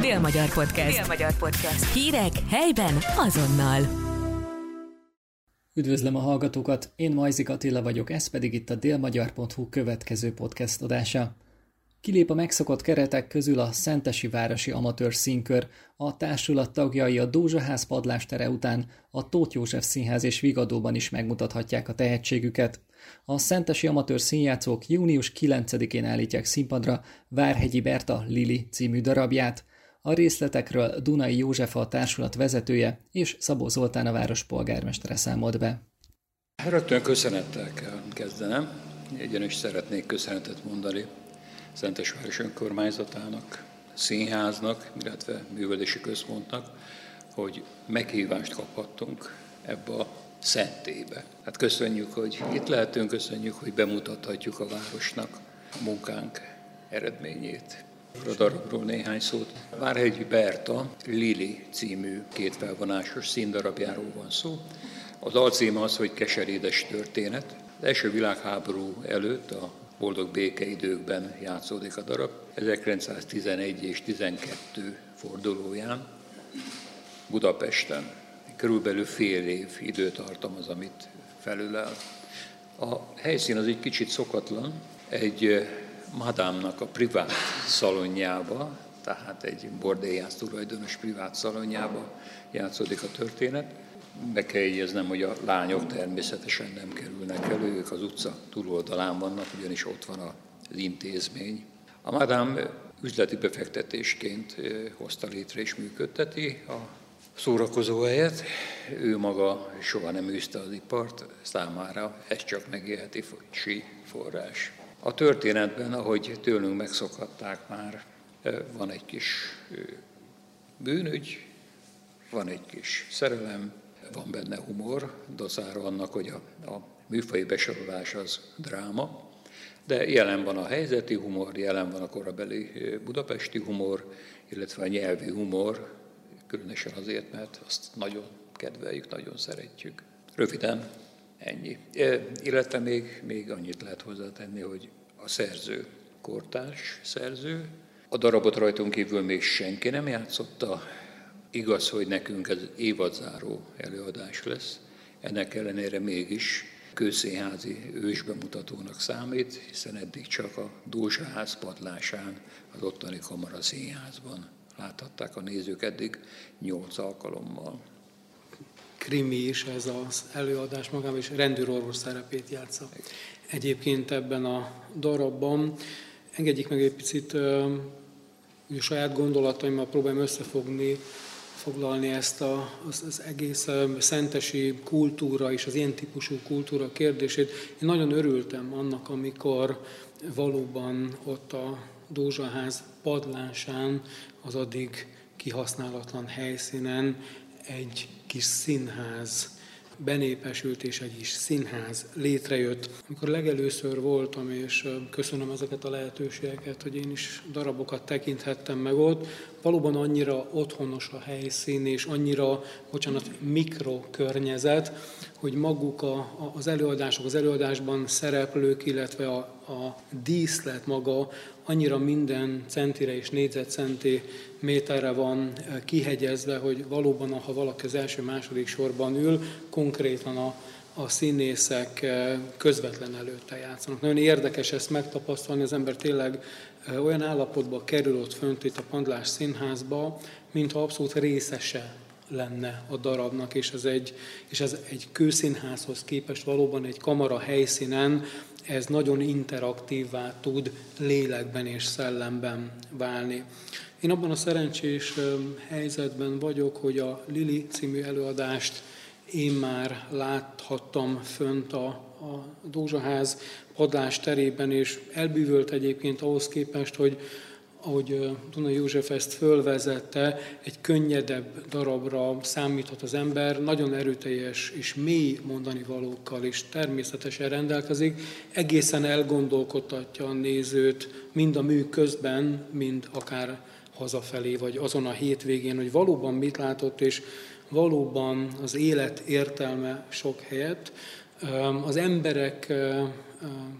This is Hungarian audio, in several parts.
Dél-Magyar Podcast. Dél-Magyar Podcast. Hírek helyben azonnal. Üdvözlöm a hallgatókat, én Majzik Attila vagyok, ez pedig itt a délmagyar.hu következő podcast adása. Kilép a megszokott keretek közül a Szentesi Városi Amatőr Színkör, a társulat tagjai a Dózsaház padlástere után a Tóth József Színház és Vigadóban is megmutathatják a tehetségüket. A Szentesi Amatőr Színjátszók június 9-én állítják színpadra Várhegyi Berta Lili című darabját. A részletekről Dunai József a társulat vezetője és Szabó Zoltán a város polgármestere számolt be. Rögtön köszönettel kell kezdenem. Egyenes szeretnék köszönetet mondani Szentesváros önkormányzatának, színháznak, illetve művelési központnak, hogy meghívást kaphattunk ebbe a szentébe. Hát köszönjük, hogy itt lehetünk, köszönjük, hogy bemutathatjuk a városnak a munkánk eredményét. Darabról néhány szót. Várhegyi Berta Lili című két felvonásos színdarabjáról van szó. Az alcím az, hogy keserédes történet. Az első világháború előtt a boldog békeidőkben játszódik a darab. 1911 és 12 fordulóján Budapesten. Körülbelül fél év időtartam az, amit felülel. A helyszín az egy kicsit szokatlan, egy madámnak a privát szalonjába, tehát egy bordélyász tulajdonos privát szalonjába játszódik a történet. Be kell jegyeznem, hogy a lányok természetesen nem kerülnek elő, ők az utca túloldalán vannak, ugyanis ott van az intézmény. A madám üzleti befektetésként hozta létre és működteti a szórakozó helyet. Ő maga soha nem űzte az ipart, számára ez csak megélhetési forrás. A történetben, ahogy tőlünk megszokhatták már, van egy kis bűnügy, van egy kis szerelem, van benne humor, dacára annak, hogy a, a műfai besorolás az dráma, de jelen van a helyzeti humor, jelen van a korabeli budapesti humor, illetve a nyelvi humor, különösen azért, mert azt nagyon kedveljük, nagyon szeretjük. Röviden ennyi. Illetve még, még annyit lehet hozzátenni, hogy a szerző, kortárs szerző, a darabot rajtunk kívül még senki nem játszotta, Igaz, hogy nekünk ez évadzáró előadás lesz, ennek ellenére mégis kőszínházi ősbemutatónak számít, hiszen eddig csak a Dózsaház padlásán, az ottani Kamara Színházban láthatták a nézők eddig nyolc alkalommal. Krimi is ez az előadás magában, és rendőrorvos szerepét játsza. Egyébként ebben a darabban engedjék meg egy picit a saját gondolataimmal próbálom összefogni foglalni ezt a, az, az egész szentesi kultúra és az ilyen típusú kultúra kérdését. Én nagyon örültem annak, amikor valóban ott a Dózsaház padlásán, az addig kihasználatlan helyszínen egy kis színház benépesült és egy is színház létrejött. Amikor legelőször voltam, és köszönöm ezeket a lehetőségeket, hogy én is darabokat tekinthettem meg ott, valóban annyira otthonos a helyszín, és annyira, bocsánat, mikrokörnyezet, hogy maguk a, az előadások, az előadásban szereplők, illetve a, a díszlet maga annyira minden centire és négyzetcenti méterre van kihegyezve, hogy valóban, ha valaki az első-második sorban ül, konkrétan a, a színészek közvetlen előtte játszanak. Nagyon érdekes ezt megtapasztalni, az ember tényleg olyan állapotba kerül ott fönt itt a Pandlás Színházba, mintha abszolút részese lenne a darabnak, és ez egy, és ez egy kőszínházhoz képest valóban egy kamara helyszínen, ez nagyon interaktívvá tud lélekben és szellemben válni. Én abban a szerencsés helyzetben vagyok, hogy a Lili című előadást én már láthattam fönt a, a Dózsaház padlás terében, és elbűvölt egyébként ahhoz képest, hogy ahogy Duna József ezt fölvezette, egy könnyedebb darabra számíthat az ember, nagyon erőteljes és mély mondani valókkal is természetesen rendelkezik, egészen elgondolkodtatja a nézőt, mind a mű közben, mind akár hazafelé, vagy azon a hétvégén, hogy valóban mit látott, és valóban az élet értelme sok helyett, Az emberek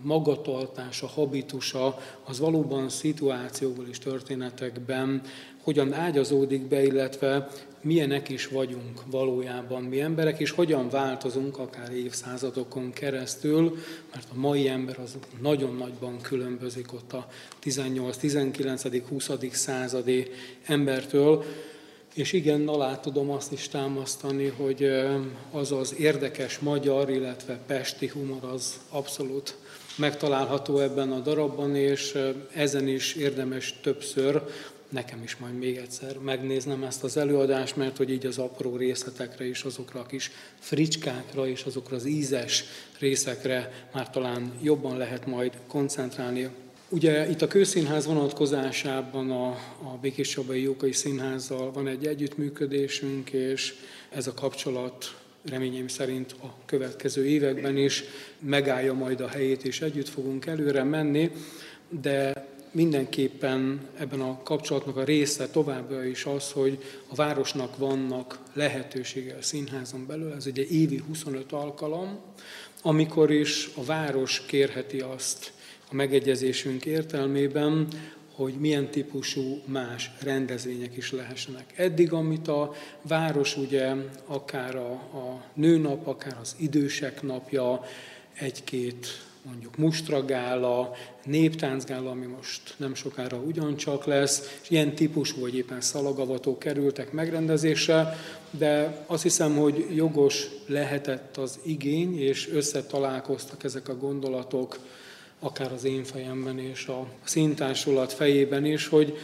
magatartása, habitusa, az valóban szituációból és történetekben hogyan ágyazódik be, illetve milyenek is vagyunk valójában mi emberek, és hogyan változunk akár évszázadokon keresztül, mert a mai ember az nagyon nagyban különbözik ott a 18, 19, 20. századi embertől, és igen, alá tudom azt is támasztani, hogy az az érdekes magyar, illetve pesti humor az abszolút megtalálható ebben a darabban, és ezen is érdemes többször, nekem is majd még egyszer megnéznem ezt az előadást, mert hogy így az apró részletekre és azokra a kis fricskákra és azokra az ízes részekre már talán jobban lehet majd koncentrálni. Ugye itt a Kőszínház vonatkozásában a, a Békés Csabai Jókai Színházzal van egy együttműködésünk, és ez a kapcsolat reményeim szerint a következő években is megállja majd a helyét, és együtt fogunk előre menni, de mindenképpen ebben a kapcsolatnak a része továbbra is az, hogy a városnak vannak lehetősége a színházon belül, ez ugye évi 25 alkalom, amikor is a város kérheti azt a megegyezésünk értelmében, hogy milyen típusú más rendezvények is lehessenek. Eddig, amit a város ugye akár a, a nőnap, akár az idősek napja, egy-két mondjuk mustragála, néptáncgála, ami most nem sokára ugyancsak lesz, és ilyen típusú, vagy éppen szalagavatók kerültek megrendezésre, de azt hiszem, hogy jogos lehetett az igény, és összetalálkoztak ezek a gondolatok, akár az én fejemben és a szintársulat fejében is, hogy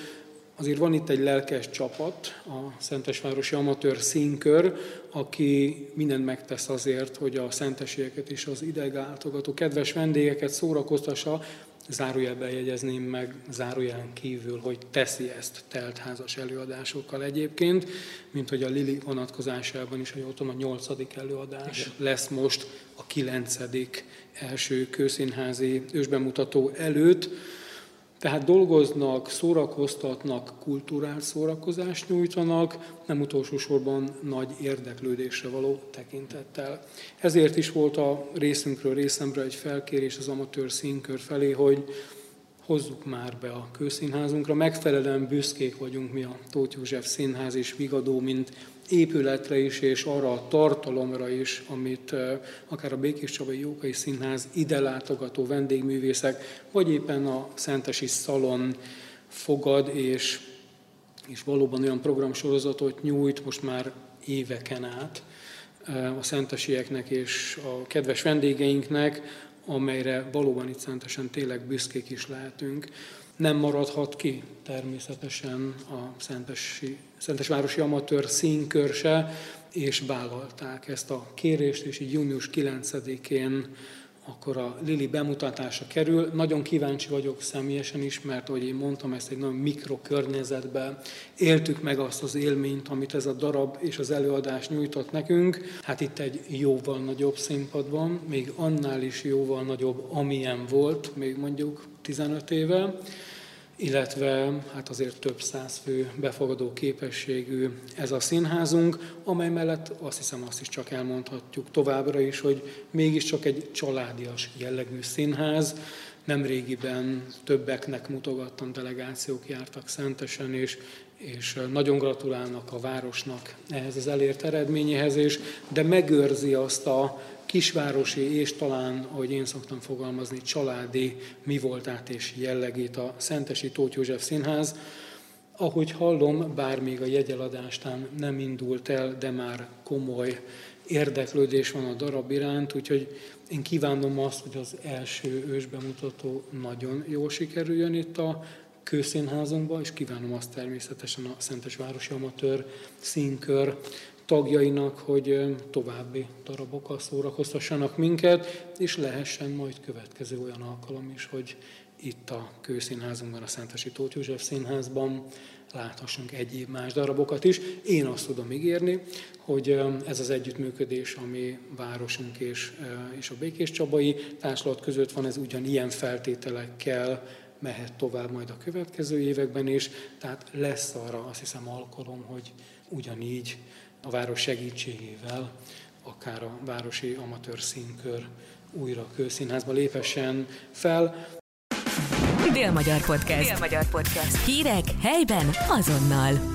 azért van itt egy lelkes csapat, a Szentesvárosi Amatőr Színkör, aki mindent megtesz azért, hogy a szentesieket és az idegátogató kedves vendégeket szórakoztassa, zárójelben jegyezném meg, zárójelen kívül, hogy teszi ezt teltházas előadásokkal egyébként, mint hogy a Lili vonatkozásában is, hogy ott a nyolcadik előadás Igen. lesz most a kilencedik első kőszínházi ősbemutató előtt, tehát dolgoznak, szórakoztatnak, kulturált szórakozást nyújtanak, nem utolsó sorban nagy érdeklődésre való tekintettel. Ezért is volt a részünkről részemre egy felkérés az amatőr színkör felé, hogy hozzuk már be a kőszínházunkra. Megfelelően büszkék vagyunk mi a Tóth József Színház és Vigadó, mint épületre is, és arra a tartalomra is, amit akár a Békés Csabai Jókai Színház ide látogató vendégművészek, vagy éppen a Szentesi Szalon fogad, és, és valóban olyan programsorozatot nyújt most már éveken át a szentesieknek és a kedves vendégeinknek, amelyre valóban itt szentesen tényleg büszkék is lehetünk. Nem maradhat ki természetesen a Szentesi, Szentesvárosi Amatőr színkör se, és vállalták ezt a kérést, és így június 9-én akkor a Lili bemutatása kerül. Nagyon kíváncsi vagyok személyesen is, mert ahogy én mondtam, ezt egy nagyon mikrokörnyezetben éltük meg azt az élményt, amit ez a darab és az előadás nyújtott nekünk. Hát itt egy jóval nagyobb színpad van, még annál is jóval nagyobb, amilyen volt, még mondjuk 15 éve illetve hát azért több száz fő befogadó képességű ez a színházunk, amely mellett azt hiszem azt is csak elmondhatjuk továbbra is, hogy mégiscsak egy családias jellegű színház, Nemrégiben többeknek mutogattam, delegációk jártak szentesen, és, és nagyon gratulálnak a városnak ehhez az elért eredményéhez, és, de megőrzi azt a kisvárosi és talán, ahogy én szoktam fogalmazni, családi mi voltát és jellegét a Szentesi Tóth József Színház. Ahogy hallom, bár még a jegyeladástán nem indult el, de már komoly érdeklődés van a darab iránt, úgyhogy én kívánom azt, hogy az első ősbemutató nagyon jól sikerüljön itt a kőszínházunkban, és kívánom azt természetesen a Szentesvárosi Amatőr színkör tagjainak, hogy további darabokkal szórakoztassanak minket, és lehessen majd következő olyan alkalom is, hogy itt a Kőszínházunkban, a Szentesi Tóth József Színházban láthassunk egyéb más darabokat is. Én azt tudom ígérni, hogy ez az együttműködés, ami városunk és, és a Békés Csabai társulat között van, ez ugyanilyen feltételekkel mehet tovább majd a következő években is, tehát lesz arra azt hiszem alkalom, hogy ugyanígy a város segítségével akár a városi amatőr színkör újra a kőszínházba lépessen fel. Dél-Magyar Podcast. Dél-Magyar Podcast. Hírek helyben azonnal.